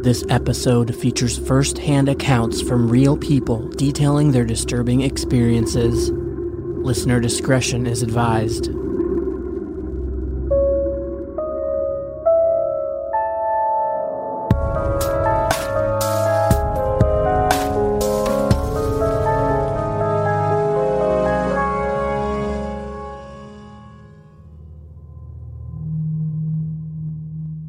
This episode features first hand accounts from real people detailing their disturbing experiences. Listener discretion is advised.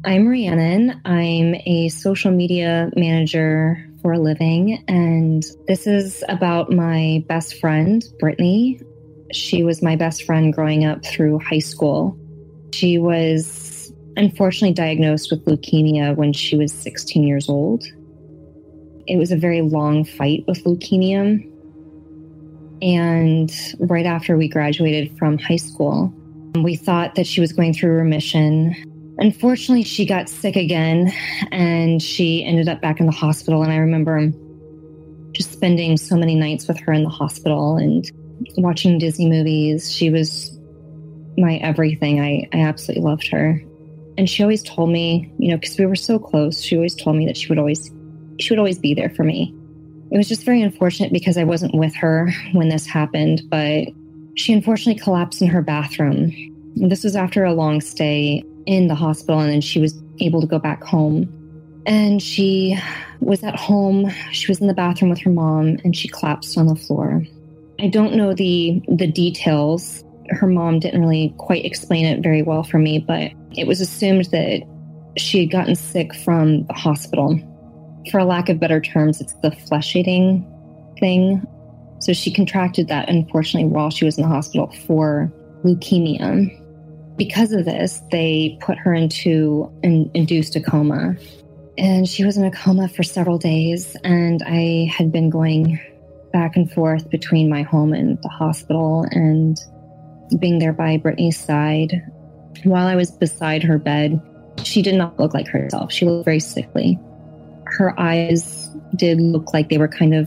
I'm Rhiannon. I'm a social media manager for a living, and this is about my best friend, Brittany. She was my best friend growing up through high school. She was unfortunately diagnosed with leukemia when she was 16 years old. It was a very long fight with leukemia. And right after we graduated from high school, we thought that she was going through remission Unfortunately, she got sick again and she ended up back in the hospital. And I remember just spending so many nights with her in the hospital and watching Disney movies. She was my everything. I, I absolutely loved her. And she always told me, you know, because we were so close, she always told me that she would always she would always be there for me. It was just very unfortunate because I wasn't with her when this happened, but she unfortunately collapsed in her bathroom. This was after a long stay in the hospital and then she was able to go back home. And she was at home. She was in the bathroom with her mom and she collapsed on the floor. I don't know the the details. Her mom didn't really quite explain it very well for me, but it was assumed that she had gotten sick from the hospital. For a lack of better terms, it's the flesh eating thing. So she contracted that unfortunately while she was in the hospital for leukemia because of this, they put her into an induced a coma. And she was in a coma for several days. And I had been going back and forth between my home and the hospital and being there by Brittany's side. While I was beside her bed, she did not look like herself. She looked very sickly. Her eyes did look like they were kind of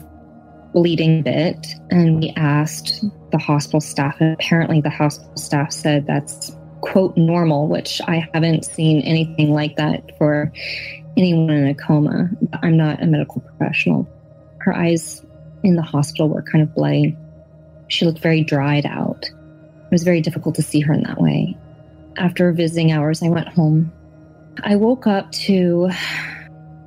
bleeding a bit. And we asked the hospital staff, and apparently the hospital staff said that's quote normal, which I haven't seen anything like that for anyone in a coma. I'm not a medical professional. Her eyes in the hospital were kind of bloody. She looked very dried out. It was very difficult to see her in that way. After visiting hours, I went home. I woke up to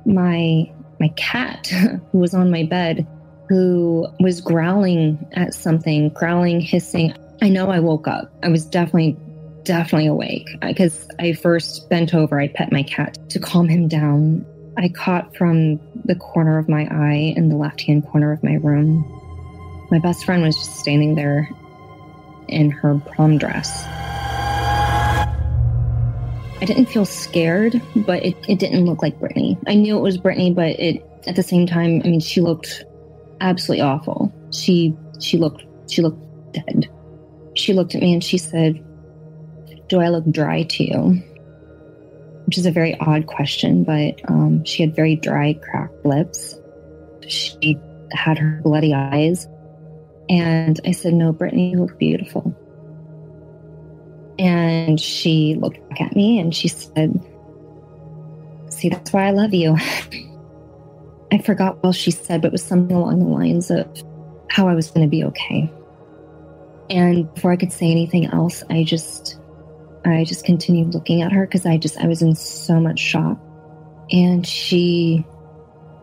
my my cat who was on my bed who was growling at something, growling, hissing. I know I woke up. I was definitely definitely awake because I first bent over, I pet my cat to calm him down. I caught from the corner of my eye in the left hand corner of my room. My best friend was just standing there in her prom dress. I didn't feel scared, but it, it didn't look like Brittany. I knew it was Brittany, but it at the same time, I mean, she looked absolutely awful. She she looked she looked dead. She looked at me and she said, do I look dry to you? Which is a very odd question, but um, she had very dry, cracked lips. She had her bloody eyes. And I said, No, Brittany, you look beautiful. And she looked back at me and she said, See, that's why I love you. I forgot what she said, but it was something along the lines of how I was going to be okay. And before I could say anything else, I just I just continued looking at her because I just, I was in so much shock. And she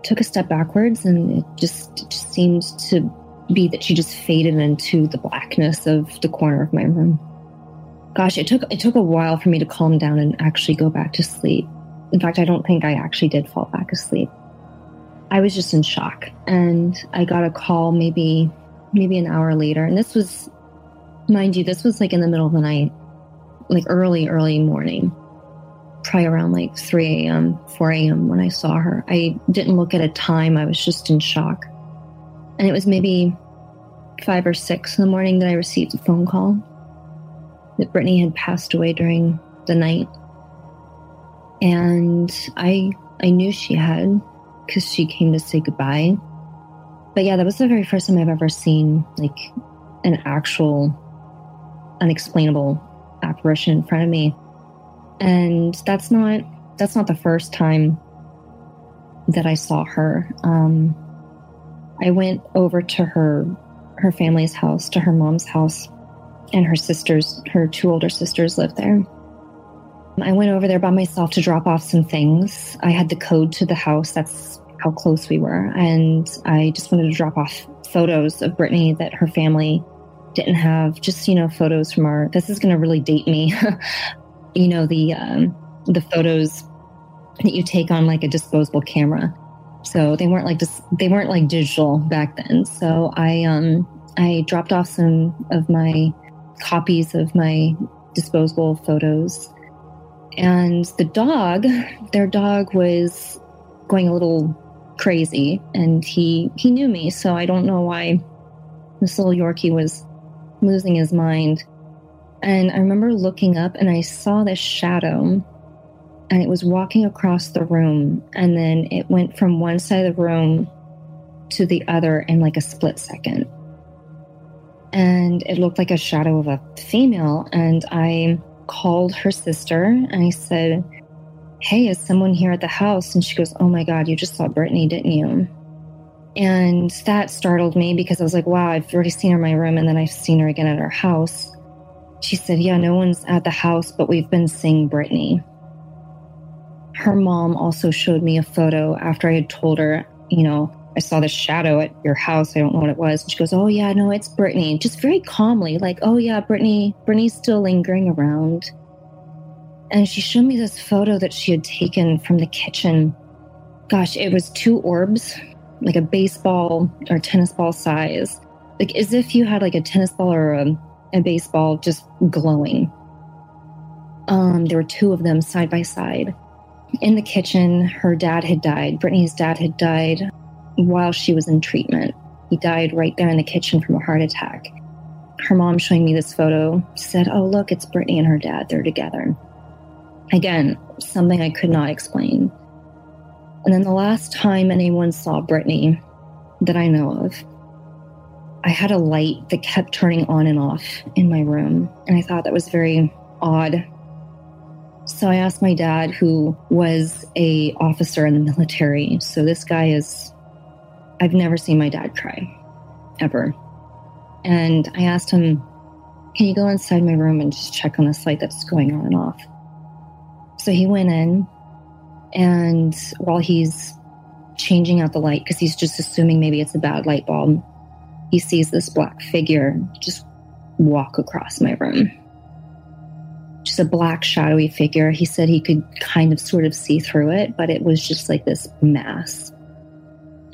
took a step backwards and it just, it just seemed to be that she just faded into the blackness of the corner of my room. Gosh, it took, it took a while for me to calm down and actually go back to sleep. In fact, I don't think I actually did fall back asleep. I was just in shock and I got a call maybe, maybe an hour later. And this was, mind you, this was like in the middle of the night like early, early morning, probably around like 3 a.m., 4 a.m. when I saw her. I didn't look at a time, I was just in shock. And it was maybe five or six in the morning that I received a phone call that Brittany had passed away during the night. And I I knew she had because she came to say goodbye. But yeah, that was the very first time I've ever seen like an actual unexplainable apparition in front of me. And that's not that's not the first time that I saw her. Um, I went over to her her family's house, to her mom's house, and her sisters, her two older sisters lived there. I went over there by myself to drop off some things. I had the code to the house. That's how close we were. And I just wanted to drop off photos of Brittany that her family didn't have. Just, you know, photos from our, this is going to really date me. you know, the, um, the photos that you take on like a disposable camera. So they weren't like just, they weren't like digital back then. So I, um, I dropped off some of my copies of my disposable photos. And the dog, their dog was going a little crazy and he he knew me, so I don't know why this little Yorkie was losing his mind. And I remember looking up and I saw this shadow and it was walking across the room and then it went from one side of the room to the other in like a split second and it looked like a shadow of a female. And I called her sister and I said, Hey, is someone here at the house? And she goes, Oh my God, you just saw Brittany, didn't you? And that startled me because I was like, Wow, I've already seen her in my room and then I've seen her again at our house. She said, Yeah, no one's at the house, but we've been seeing Brittany. Her mom also showed me a photo after I had told her, you know, I saw the shadow at your house. I don't know what it was. And she goes, Oh, yeah, no, it's Brittany. Just very calmly, like, Oh, yeah, Brittany, Brittany's still lingering around. And she showed me this photo that she had taken from the kitchen. Gosh, it was two orbs, like a baseball or tennis ball size, like as if you had like a tennis ball or a, a baseball just glowing. Um, there were two of them side by side. In the kitchen, her dad had died. Brittany's dad had died while she was in treatment. He died right there in the kitchen from a heart attack. Her mom showing me this photo said, Oh, look, it's Brittany and her dad. They're together. Again, something I could not explain. And then the last time anyone saw Brittany that I know of, I had a light that kept turning on and off in my room. And I thought that was very odd. So I asked my dad, who was a officer in the military. So this guy is I've never seen my dad cry, ever. And I asked him, Can you go inside my room and just check on this light that's going on and off? So he went in, and while he's changing out the light, because he's just assuming maybe it's a bad light bulb, he sees this black figure just walk across my room. Just a black, shadowy figure. He said he could kind of sort of see through it, but it was just like this mass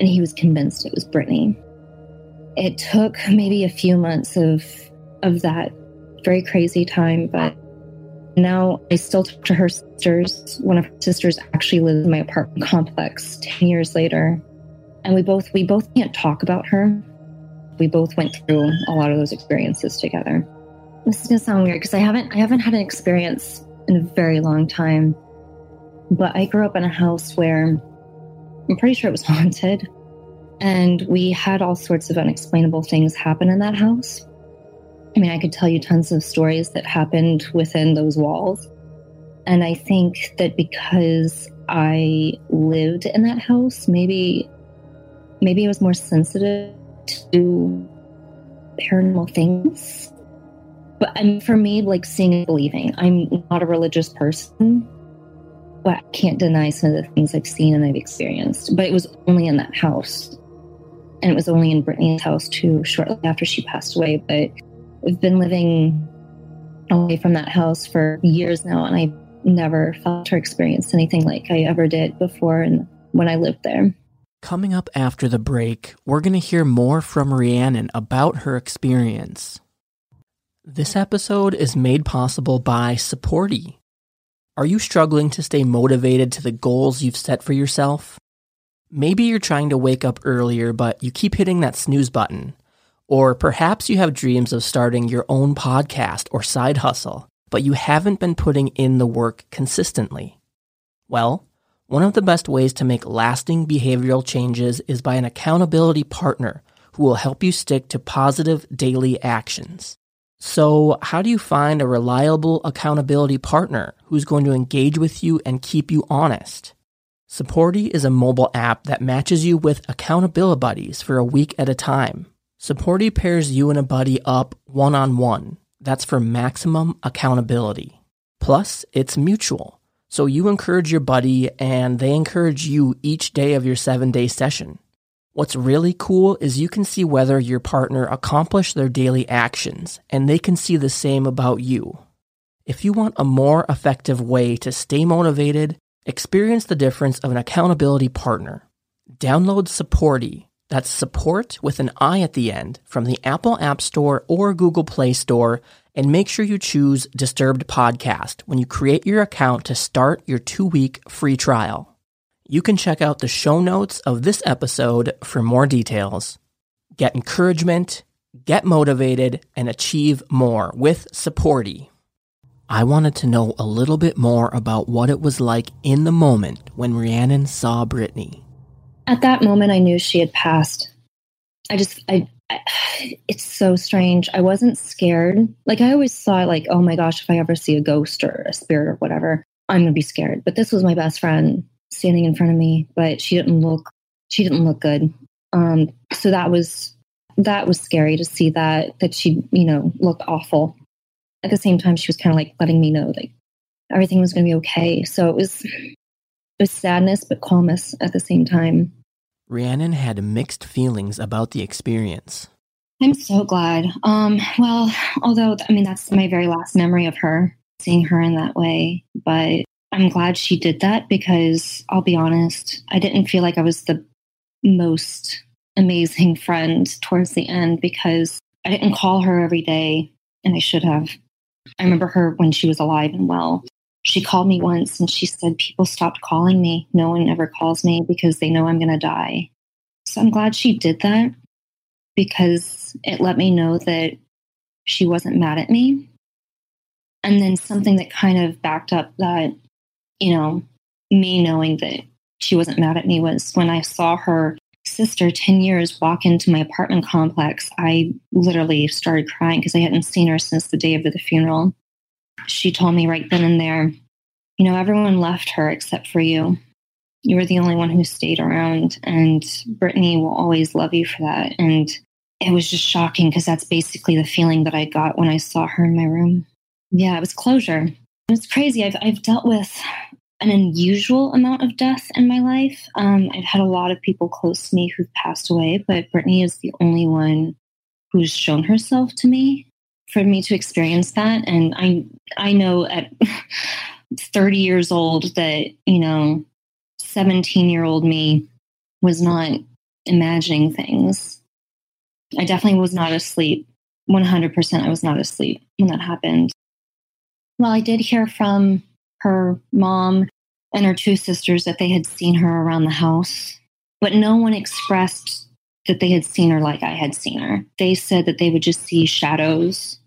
and he was convinced it was Brittany. It took maybe a few months of of that very crazy time, but now I still talk to her sisters. One of her sisters actually lives in my apartment complex 10 years later. And we both we both can't talk about her. We both went through a lot of those experiences together. This is gonna sound weird because I haven't I haven't had an experience in a very long time. But I grew up in a house where I'm pretty sure it was haunted. And we had all sorts of unexplainable things happen in that house. I mean, I could tell you tons of stories that happened within those walls. And I think that because I lived in that house, maybe maybe I was more sensitive to paranormal things. But I mean, for me, like seeing and believing, I'm not a religious person, but I can't deny some of the things I've seen and I've experienced. But it was only in that house. And it was only in Brittany's house too, shortly after she passed away. But I've been living away from that house for years now, and I never felt or experienced anything like I ever did before and when I lived there. Coming up after the break, we're going to hear more from Rhiannon about her experience. This episode is made possible by Supporti. Are you struggling to stay motivated to the goals you've set for yourself? Maybe you're trying to wake up earlier, but you keep hitting that snooze button. Or perhaps you have dreams of starting your own podcast or side hustle, but you haven't been putting in the work consistently. Well, one of the best ways to make lasting behavioral changes is by an accountability partner who will help you stick to positive daily actions. So, how do you find a reliable accountability partner who's going to engage with you and keep you honest? Supporti is a mobile app that matches you with accountability buddies for a week at a time. Supporti pairs you and a buddy up one on one. That's for maximum accountability. Plus, it's mutual. So you encourage your buddy and they encourage you each day of your seven day session. What's really cool is you can see whether your partner accomplished their daily actions and they can see the same about you. If you want a more effective way to stay motivated, experience the difference of an accountability partner. Download Supporti, that's support with an I at the end, from the Apple App Store or Google Play Store, and make sure you choose Disturbed Podcast when you create your account to start your two week free trial. You can check out the show notes of this episode for more details. Get encouragement, get motivated, and achieve more with Supporti. I wanted to know a little bit more about what it was like in the moment when Rhiannon saw Brittany. At that moment, I knew she had passed. I just, I, I, it's so strange. I wasn't scared. Like I always thought, like, oh my gosh, if I ever see a ghost or a spirit or whatever, I'm gonna be scared. But this was my best friend standing in front of me, but she didn't look she didn't look good. Um, so that was that was scary to see that that she you know looked awful. At the same time, she was kind of like letting me know like everything was to be okay. So it was it was sadness but calmness at the same time. Rhiannon had mixed feelings about the experience. I'm so glad. Um, well, although I mean that's my very last memory of her, seeing her in that way. But I'm glad she did that because I'll be honest, I didn't feel like I was the most amazing friend towards the end because I didn't call her every day and I should have. I remember her when she was alive and well. She called me once and she said, People stopped calling me. No one ever calls me because they know I'm going to die. So I'm glad she did that because it let me know that she wasn't mad at me. And then something that kind of backed up that you know, me knowing that she wasn't mad at me was when I saw her sister 10 years walk into my apartment complex, I literally started crying because I hadn't seen her since the day of the funeral. She told me right then and there, you know, everyone left her except for you. You were the only one who stayed around, and Brittany will always love you for that. And it was just shocking because that's basically the feeling that I got when I saw her in my room. Yeah, it was closure. It's crazy. I've, I've dealt with an unusual amount of death in my life. Um, I've had a lot of people close to me who've passed away, but Brittany is the only one who's shown herself to me for me to experience that. And I, I know at 30 years old that, you know, 17 year old me was not imagining things. I definitely was not asleep. 100% I was not asleep when that happened. Well, I did hear from her mom and her two sisters that they had seen her around the house, but no one expressed that they had seen her like I had seen her. They said that they would just see shadows,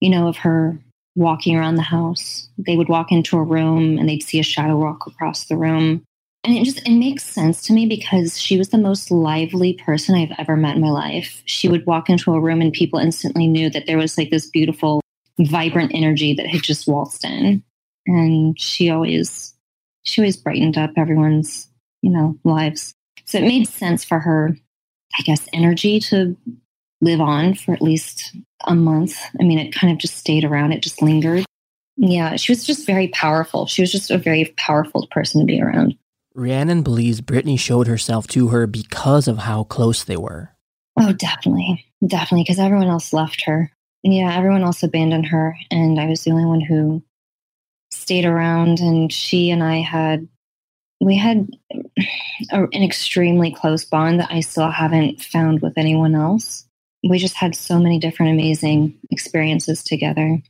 you know, of her walking around the house. They would walk into a room and they'd see a shadow walk across the room. And it just it makes sense to me because she was the most lively person I've ever met in my life. She would walk into a room and people instantly knew that there was like this beautiful, vibrant energy that had just waltzed in and she always she always brightened up everyone's you know lives so it made sense for her i guess energy to live on for at least a month. I mean it kind of just stayed around. It just lingered. Yeah she was just very powerful. She was just a very powerful person to be around. Rhiannon believes brittany showed herself to her because of how close they were. Oh definitely. Definitely because everyone else left her. Yeah everyone else abandoned her and i was the only one who stayed around and she and I had we had a, an extremely close bond that I still haven't found with anyone else. We just had so many different amazing experiences together.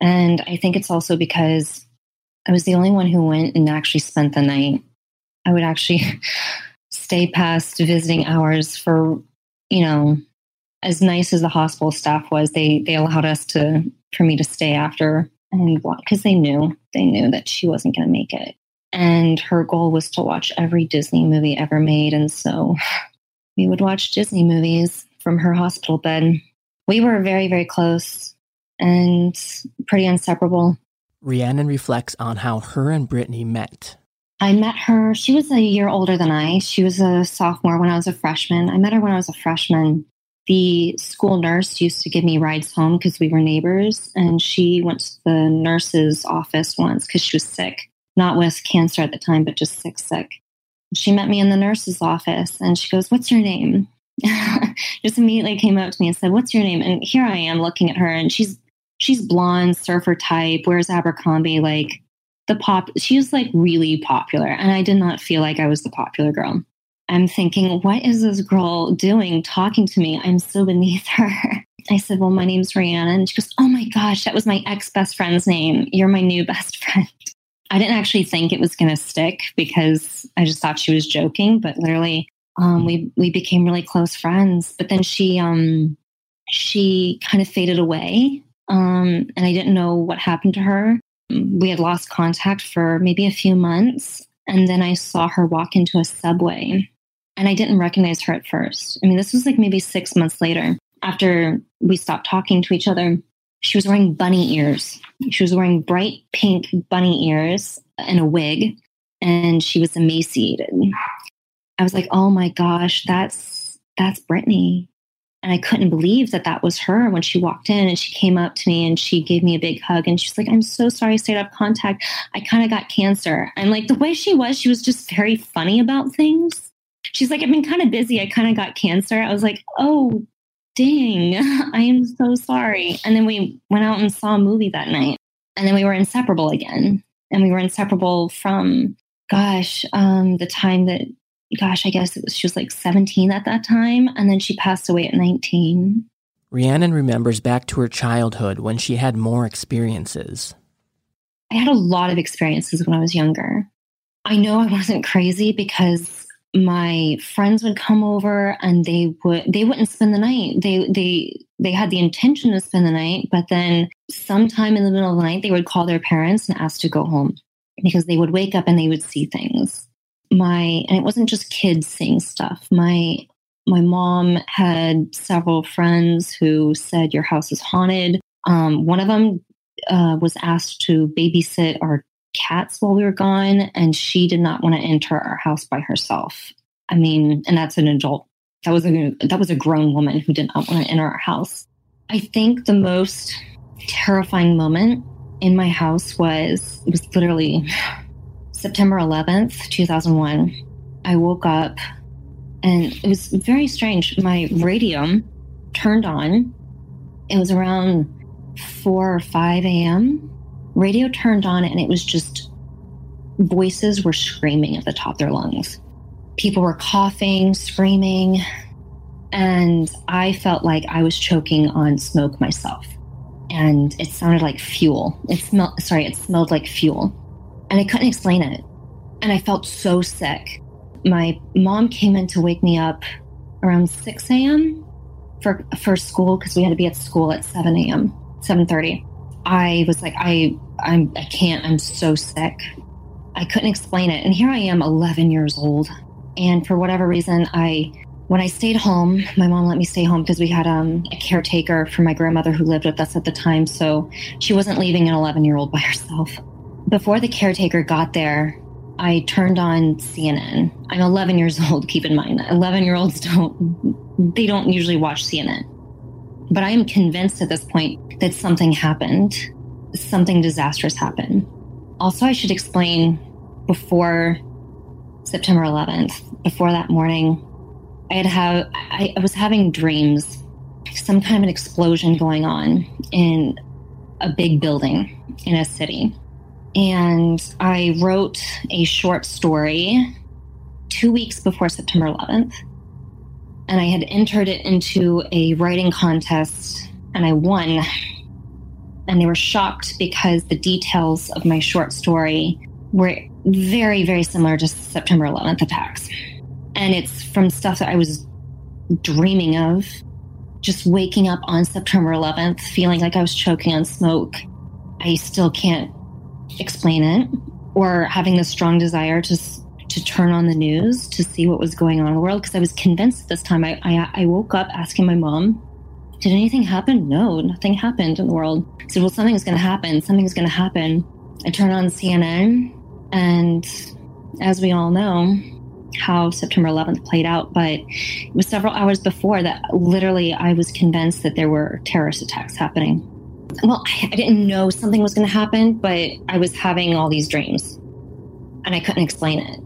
And I think it's also because I was the only one who went and actually spent the night. I would actually stay past visiting hours for, you know, as nice as the hospital staff was, they they allowed us to for me to stay after and because they knew they knew that she wasn't going to make it. And her goal was to watch every Disney movie ever made, and so we would watch Disney movies from her hospital bed. We were very very close and pretty inseparable. Rhiannon reflects on how her and Brittany met. I met her, she was a year older than I. She was a sophomore when I was a freshman. I met her when I was a freshman. The school nurse used to give me rides home because we were neighbors, and she went to the nurse's office once because she was sick, not with cancer at the time, but just sick, sick. She met me in the nurse's office and she goes, What's your name? just immediately came up to me and said, What's your name? And here I am looking at her, and she's she's blonde, surfer type, wears Abercrombie, like the pop. She was like really popular. And I did not feel like I was the popular girl. I'm thinking, what is this girl doing talking to me? I'm so beneath her. I said, Well, my name's Rhiannon. And she goes, Oh my gosh, that was my ex best friend's name. You're my new best friend. I didn't actually think it was going to stick because I just thought she was joking, but literally, um, we we became really close friends. But then she um, she kind of faded away um, and I didn't know what happened to her. We had lost contact for maybe a few months. And then I saw her walk into a subway and I didn't recognize her at first. I mean, this was like maybe six months later after we stopped talking to each other. She was wearing bunny ears. She was wearing bright pink bunny ears and a wig, and she was emaciated. I was like, "Oh my gosh, that's that's Brittany." And I couldn't believe that that was her when she walked in and she came up to me and she gave me a big hug and she's like, I'm so sorry I stayed out of contact. I kind of got cancer. And like the way she was, she was just very funny about things. She's like, I've been kind of busy. I kind of got cancer. I was like, oh, dang, I am so sorry. And then we went out and saw a movie that night. And then we were inseparable again. And we were inseparable from, gosh, um, the time that gosh, I guess she was like 17 at that time. And then she passed away at 19. Rhiannon remembers back to her childhood when she had more experiences. I had a lot of experiences when I was younger. I know I wasn't crazy because my friends would come over and they would they wouldn't spend the night. They they they had the intention to spend the night, but then sometime in the middle of the night they would call their parents and ask to go home because they would wake up and they would see things my and it wasn't just kids saying stuff. My my mom had several friends who said your house is haunted. Um, one of them uh, was asked to babysit our cats while we were gone and she did not want to enter our house by herself. I mean and that's an adult that was a that was a grown woman who did not want to enter our house. I think the most terrifying moment in my house was it was literally September 11th, 2001, I woke up and it was very strange. My radio turned on. It was around 4 or 5 a.m. Radio turned on and it was just voices were screaming at the top of their lungs. People were coughing, screaming, and I felt like I was choking on smoke myself. And it sounded like fuel. It smelled, sorry, it smelled like fuel and I couldn't explain it. And I felt so sick. My mom came in to wake me up around 6 a.m. for for school because we had to be at school at 7 a.m. 7:30. I was like, I I'm I can't. I'm so sick. I couldn't explain it. And here I am, 11 years old. And for whatever reason, I when I stayed home, my mom let me stay home because we had um, a caretaker for my grandmother who lived with us at the time. So she wasn't leaving an 11 year old by herself before the caretaker got there, I turned on CNN. I'm 11 years old, keep in mind. 11 year olds don't, they don't usually watch CNN. But I am convinced at this point that something happened, something disastrous happened. Also, I should explain before September 11th, before that morning, I had have I, I was having dreams, some kind of an explosion going on in a big building in a city and I wrote a short story two weeks before September 11th. and I had entered it into a writing contest and I won. And they were shocked because the details of my short story were very, very similar to the September 11th attacks. And it's from stuff that I was dreaming of, just waking up on September 11th, feeling like I was choking on smoke. I still can't explain it, or having the strong desire to to turn on the news to see what was going on in the world because I was convinced this time. I, I, I woke up asking my mom, "Did anything happen?" No, nothing happened in the world. I said, "Well, something's going to happen. Something's going to happen." I turned on CNN, and as we all know, how September 11th played out, but it was several hours before that literally I was convinced that there were terrorist attacks happening. Well, I didn't know something was going to happen, but I was having all these dreams and I couldn't explain it.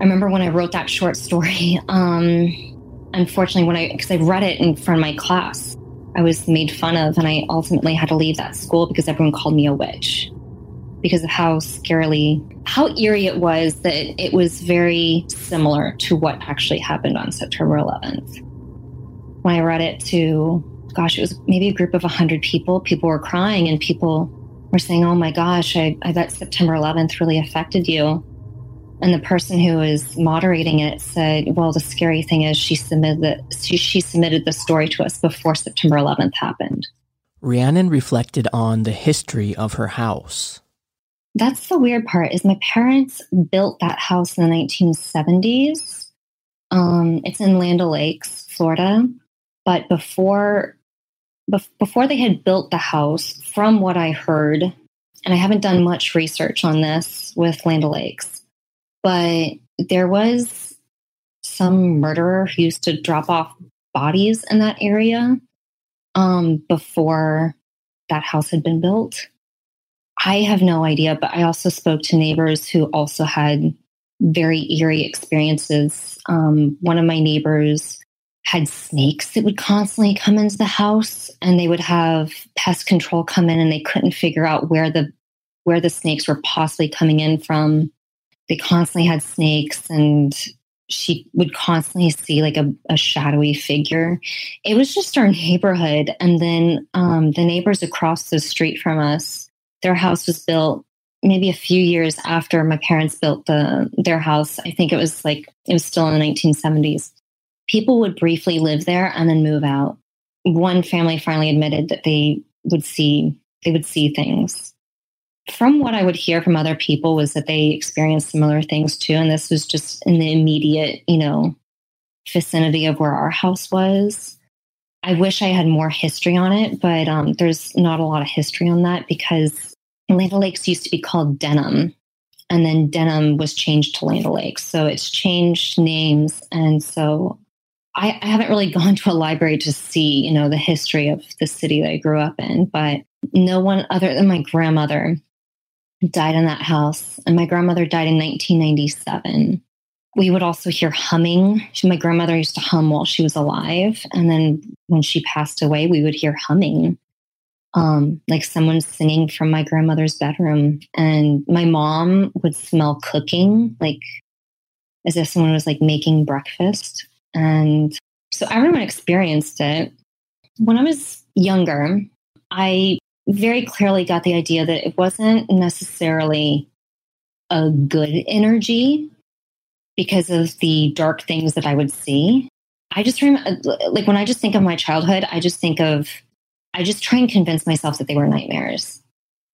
I remember when I wrote that short story, um, unfortunately, when I, because I read it in front of my class, I was made fun of and I ultimately had to leave that school because everyone called me a witch because of how scarily, how eerie it was that it was very similar to what actually happened on September 11th. When I read it to, gosh, it was maybe a group of 100 people, people were crying and people were saying, oh my gosh, I, I bet September 11th really affected you. And the person who was moderating it said, "Well, the scary thing is she submitted the, she, she submitted the story to us before September 11th happened." Rhiannon reflected on the history of her house. That's the weird part. Is my parents built that house in the 1970s. Um, it's in Land O'Lakes, Florida. But before before they had built the house, from what I heard, and I haven't done much research on this with Land O'Lakes, but there was some murderer who used to drop off bodies in that area um, before that house had been built. I have no idea, but I also spoke to neighbors who also had very eerie experiences. Um, one of my neighbors had snakes that would constantly come into the house, and they would have pest control come in, and they couldn't figure out where the where the snakes were possibly coming in from. They constantly had snakes, and she would constantly see like a, a shadowy figure. It was just our neighborhood, and then um, the neighbors across the street from us their house was built maybe a few years after my parents built the their house. I think it was like it was still in the 1970s. People would briefly live there and then move out. One family finally admitted that they would see they would see things. From what I would hear from other people was that they experienced similar things too and this was just in the immediate, you know, vicinity of where our house was. I wish I had more history on it, but um, there's not a lot of history on that because Land O'Lakes used to be called Denham, and then Denham was changed to Land O'Lakes. So it's changed names, and so I, I, haven't really gone to a library to see, you know, the history of the city that I grew up in. But no one other than my grandmother died in that house, and my grandmother died in 1997. We would also hear humming. My grandmother used to hum while she was alive, and then when she passed away, we would hear humming um, like someone singing from my grandmother's bedroom. And my mom would smell cooking, like as if someone was like making breakfast. And so everyone experienced it. When I was younger, I very clearly got the idea that it wasn't necessarily a good energy because of the dark things that I would see. I just remember, like, when I just think of my childhood, I just think of I just try and convince myself that they were nightmares.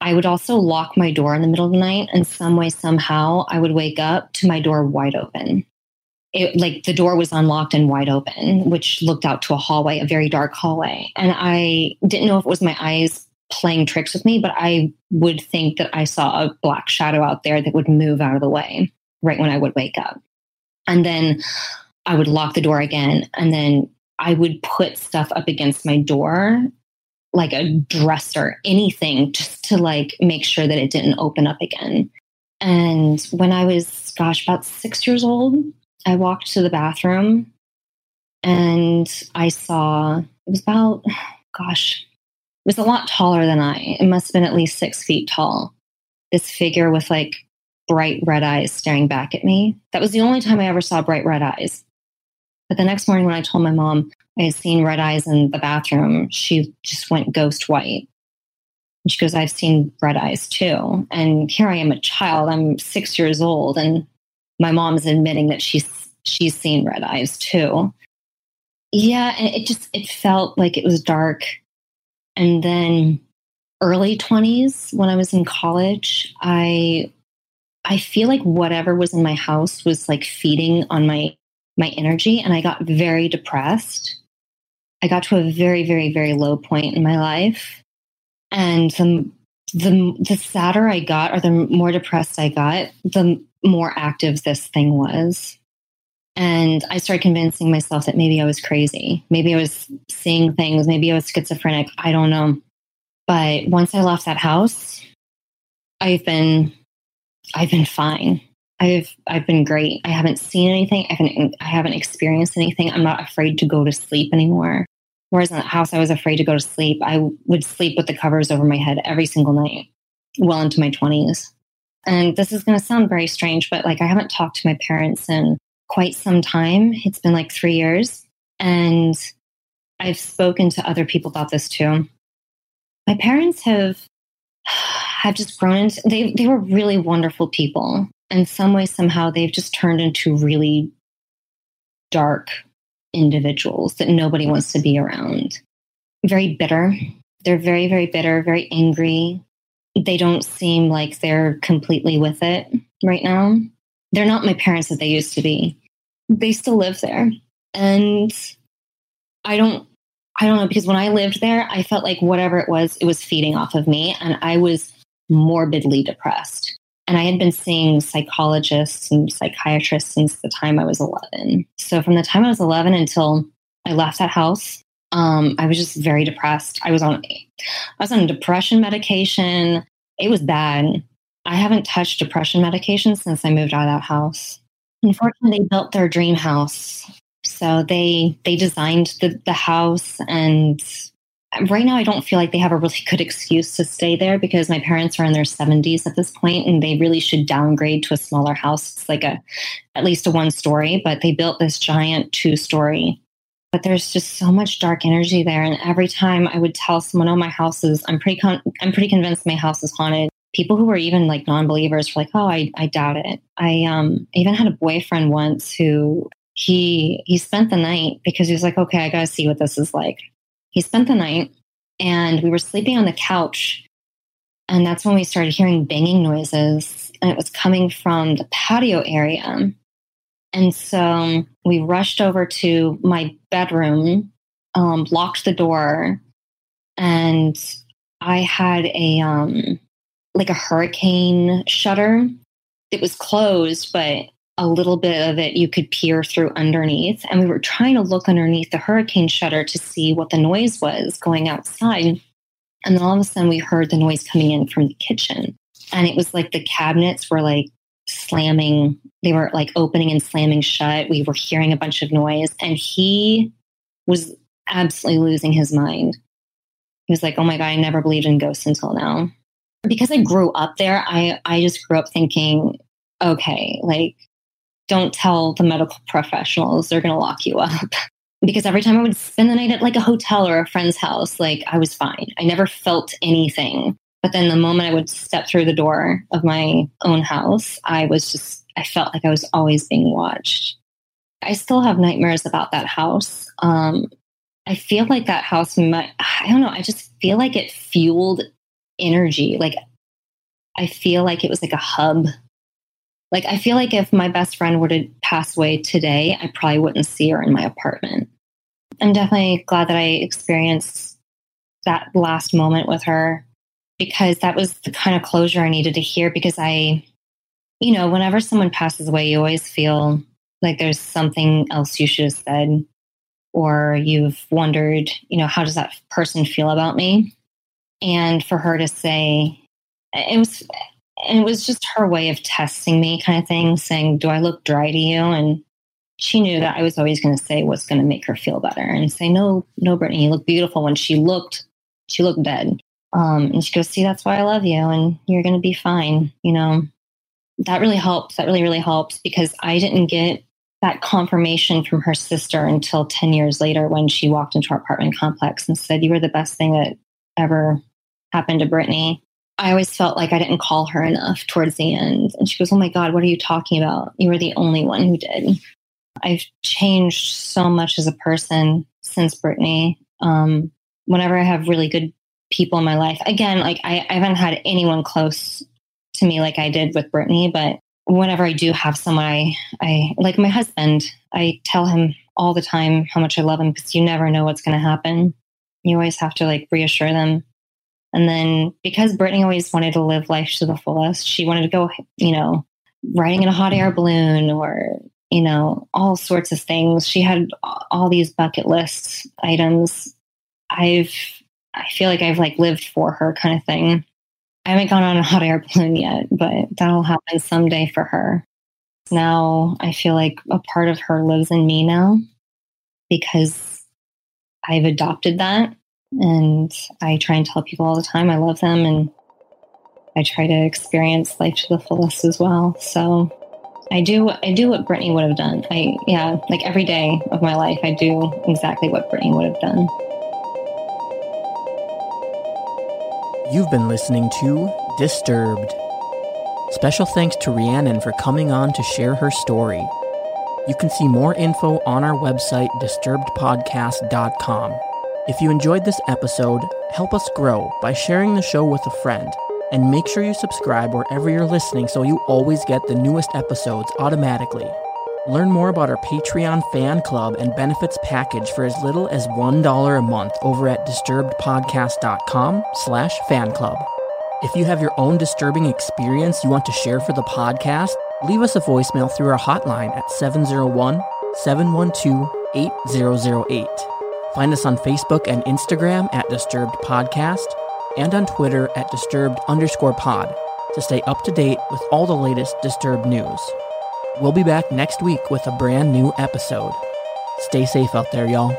I would also lock my door in the middle of the night, and some way, somehow, I would wake up to my door wide open. It, like the door was unlocked and wide open, which looked out to a hallway, a very dark hallway. And I didn't know if it was my eyes playing tricks with me, but I would think that I saw a black shadow out there that would move out of the way right when I would wake up. And then I would lock the door again, and then I would put stuff up against my door like a dresser, anything just to like make sure that it didn't open up again. And when I was, gosh, about six years old, I walked to the bathroom and I saw it was about, gosh, it was a lot taller than I. It must have been at least six feet tall. This figure with like bright red eyes staring back at me. That was the only time I ever saw bright red eyes. But the next morning, when I told my mom I had seen red eyes in the bathroom, she just went ghost white. And she goes, I've seen red eyes too. And here I am, a child. I'm six years old, and my mom's admitting that she's she's seen red eyes too. Yeah, and it just it felt like it was dark. And then early 20s when I was in college, I I feel like whatever was in my house was like feeding on my my energy and I got very depressed. I got to a very very very low point in my life. And the the the sadder I got or the more depressed I got, the more active this thing was. And I started convincing myself that maybe I was crazy. Maybe I was seeing things. Maybe I was schizophrenic. I don't know. But once I left that house, I've been, I've been fine. I've, I've been great. I haven't seen anything. I haven't, I haven't experienced anything. I'm not afraid to go to sleep anymore. Whereas in that house, I was afraid to go to sleep. I would sleep with the covers over my head every single night, well into my 20s. And this is going to sound very strange, but like I haven't talked to my parents in quite some time. It's been like three years. And I've spoken to other people about this too. My parents have have just grown into they they were really wonderful people. In some way, somehow they've just turned into really dark individuals that nobody wants to be around. Very bitter. They're very, very bitter, very angry, they don't seem like they're completely with it right now. They're not my parents that they used to be. They still live there. And I don't I don't know because when I lived there, I felt like whatever it was, it was feeding off of me and I was morbidly depressed. And I had been seeing psychologists and psychiatrists since the time I was 11. So from the time I was 11 until I left that house, um, I was just very depressed. I was on I was on depression medication. It was bad. I haven't touched depression medication since I moved out of that house. Unfortunately, they built their dream house. So they they designed the, the house and right now I don't feel like they have a really good excuse to stay there because my parents are in their 70s at this point and they really should downgrade to a smaller house. It's like a at least a one story, but they built this giant two story but there's just so much dark energy there. And every time I would tell someone, "Oh, my house is," I'm pretty, con- I'm pretty convinced my house is haunted. People who were even like non-believers were like, "Oh, I, I doubt it." I um, even had a boyfriend once who he he spent the night because he was like, "Okay, I gotta see what this is like." He spent the night, and we were sleeping on the couch, and that's when we started hearing banging noises, and it was coming from the patio area and so we rushed over to my bedroom, um, locked the door, and I had a um, like a hurricane shutter. It was closed, but a little bit of it you could peer through underneath. And we were trying to look underneath the hurricane shutter to see what the noise was going outside. And then all of a sudden we heard the noise coming in from the kitchen. And it was like the cabinets were like slamming they were like opening and slamming shut. We were hearing a bunch of noise and he was absolutely losing his mind. He was like oh my god i never believed in ghosts until now. Because i grew up there i i just grew up thinking okay like don't tell the medical professionals they're going to lock you up. Because every time i would spend the night at like a hotel or a friend's house like i was fine. I never felt anything but then the moment I would step through the door of my own house, I was just, I felt like I was always being watched. I still have nightmares about that house. Um, I feel like that house, might, I don't know, I just feel like it fueled energy. Like, I feel like it was like a hub. Like, I feel like if my best friend were to pass away today, I probably wouldn't see her in my apartment. I'm definitely glad that I experienced that last moment with her because that was the kind of closure I needed to hear because I, you know, whenever someone passes away, you always feel like there's something else you should have said or you've wondered, you know, how does that person feel about me? And for her to say, it was, it was just her way of testing me kind of thing, saying, do I look dry to you? And she knew that I was always going to say what's going to make her feel better and say, no, no, Brittany, you look beautiful. When she looked, she looked dead. Um, and she goes, See, that's why I love you, and you're going to be fine. You know, that really helps. That really, really helps because I didn't get that confirmation from her sister until 10 years later when she walked into our apartment complex and said, You were the best thing that ever happened to Brittany. I always felt like I didn't call her enough towards the end. And she goes, Oh my God, what are you talking about? You were the only one who did. I've changed so much as a person since Brittany. Um, whenever I have really good people in my life, again, like I, I haven't had anyone close to me like I did with Brittany, but whenever I do have someone, I, I like my husband, I tell him all the time how much I love him because you never know what's going to happen. You always have to like reassure them. And then because Brittany always wanted to live life to the fullest, she wanted to go, you know, riding in a hot air balloon or, you know, all sorts of things. She had all these bucket list items. I've, I feel like I've like lived for her kind of thing. I haven't gone on a hot air balloon yet, but that'll happen someday for her. Now I feel like a part of her lives in me now because I've adopted that. And I try and tell people all the time I love them and I try to experience life to the fullest as well. So I do I do what Brittany would have done. I yeah, like every day of my life I do exactly what Brittany would have done. You've been listening to Disturbed. Special thanks to Rhiannon for coming on to share her story. You can see more info on our website, disturbedpodcast.com. If you enjoyed this episode, help us grow by sharing the show with a friend. And make sure you subscribe wherever you're listening so you always get the newest episodes automatically. Learn more about our Patreon fan club and benefits package for as little as $1 a month over at disturbedpodcast.com slash fan club. If you have your own disturbing experience you want to share for the podcast, leave us a voicemail through our hotline at 701 712 8008. Find us on Facebook and Instagram at Disturbed Podcast and on Twitter at Disturbed underscore pod to stay up to date with all the latest Disturbed news. We'll be back next week with a brand new episode. Stay safe out there, y'all.